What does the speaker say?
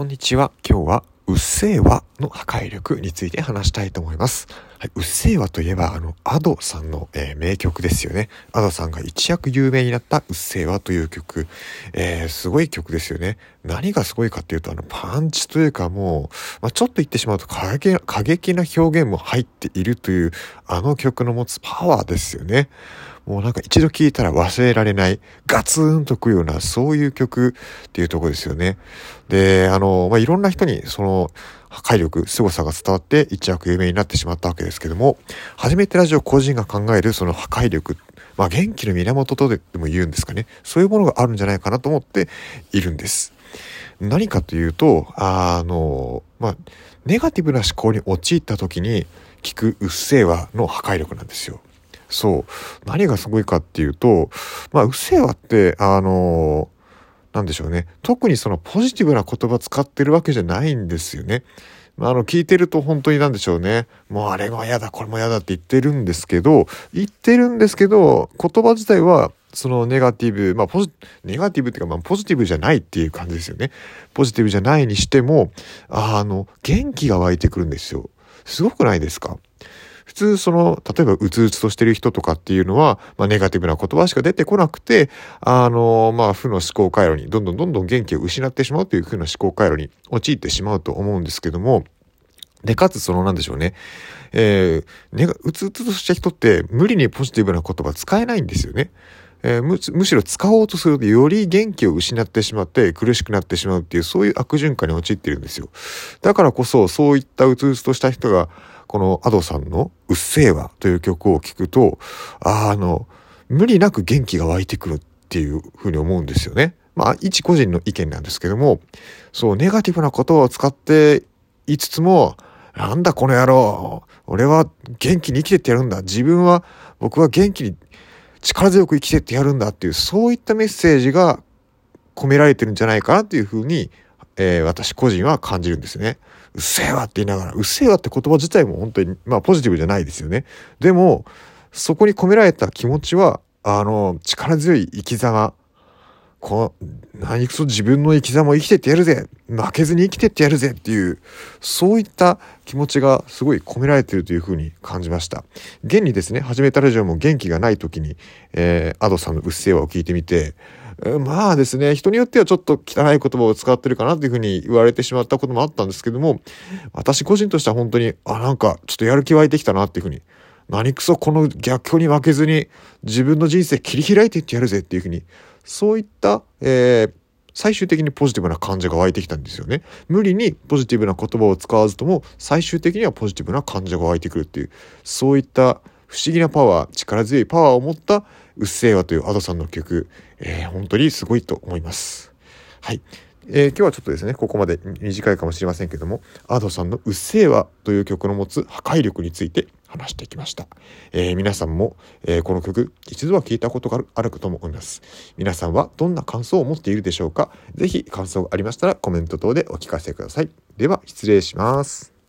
こんにちは。今日は、うっせぇわの破壊力について話したいと思います。はい、うっせぇわといえば、あの、アドさんの、えー、名曲ですよね。アドさんが一躍有名になったうっせぇわという曲。えー、すごい曲ですよね。何がすごいかっていうと、あの、パンチというかもう、まあ、ちょっと言ってしまうと過激な表現も入っているという、あの曲の持つパワーですよね。もうなんか一度聴いたら忘れられない、ガツンとくような、そういう曲っていうとこですよね。で、あの、まあ、いろんな人にその破壊力、凄さが伝わって一躍有名になってしまったわけですけども、初めてラジオ個人が考えるその破壊力、まあ、元気の源とでも言うんですかね。そういうものがあるんじゃないかなと思っているんです。何かというと、あの、まあ、ネガティブな思考に陥った時に聞くうっせぇわの破壊力なんですよ。そう。何がすごいかっていうと、まあ、うっせぇわって、あのなんでしょうね。特にそのポジティブな言葉使ってるわけじゃないんですよね。まあの、聞いてると本当になんでしょうね。もうあれも嫌だ、これも嫌だって言ってるんですけど、言ってるんですけど、言葉自体は、そのネガティブ、まあポジ、ネガティブっていうか、まあポジティブじゃないっていう感じですよね。ポジティブじゃないにしても、あの、元気が湧いてくるんですよ。すごくないですか？普通その、例えばうつうつとしてる人とかっていうのは、まあネガティブな言葉しか出てこなくて、あの、まあ負の思考回路にどんどんどんどん元気を失ってしまうという負の思考回路に陥ってしまうと思うんですけども、で、かつそのなんでしょうね。えー、ね、うつうつとした人って無理にポジティブな言葉使えないんですよね。えー、むむしろ使おうとするとより元気を失ってしまって苦しくなってしまうっていうそういう悪循環に陥ってるんですよ。だからこそそういったうつうつとした人がこの Ado さんのうっせぇわという曲を聴くと、あの、無理なく元気が湧いてくるっていうふうに思うんですよね。まあ、一個人の意見なんですけども、そう、ネガティブな言葉を使っていつつも、なんだこの野郎俺は元気に生きてってやるんだ自分は、僕は元気に力強く生きてってやるんだっていう、そういったメッセージが込められてるんじゃないかなっていうふうに、えー、私個人は感じるんですね。うっせぇわって言いながら、うっせぇわって言葉自体も本当に、まあポジティブじゃないですよね。でも、そこに込められた気持ちは、あの、力強い生き様。こ、何くそ自分の生き様を生きてってやるぜ負けずに生きてってやるぜっていう、そういった気持ちがすごい込められているというふうに感じました。現にですね、始めたラジオも元気がない時に、えー、アドさんのうっせぇわを聞いてみて、まあですね、人によってはちょっと汚い言葉を使ってるかなっていうふうに言われてしまったこともあったんですけども、私個人としては本当に、あ、なんかちょっとやる気湧いてきたなっていうふうに、何くそこの逆境に負けずに自分の人生切り開いていってやるぜっていうふうに、そういった、えー、最終的にポジティブな感じが湧いてきたんですよね。無理にポジティブな言葉を使わずとも、最終的にはポジティブな感情が湧いてくるっていう、そういった不思議なパワー、力強いパワーを持ったうっせぇわという Ado さんの曲、えー、本当にすごいと思います。はい。えー、今日はちょっとですね、ここまで短いかもしれませんけども、Ado さんのうっせぇわという曲の持つ破壊力について話してきました。えー、皆さんも、えー、この曲一度は聴いたことがあるかと思います。皆さんはどんな感想を持っているでしょうか？ぜひ感想がありましたらコメント等でお聞かせください。では失礼します。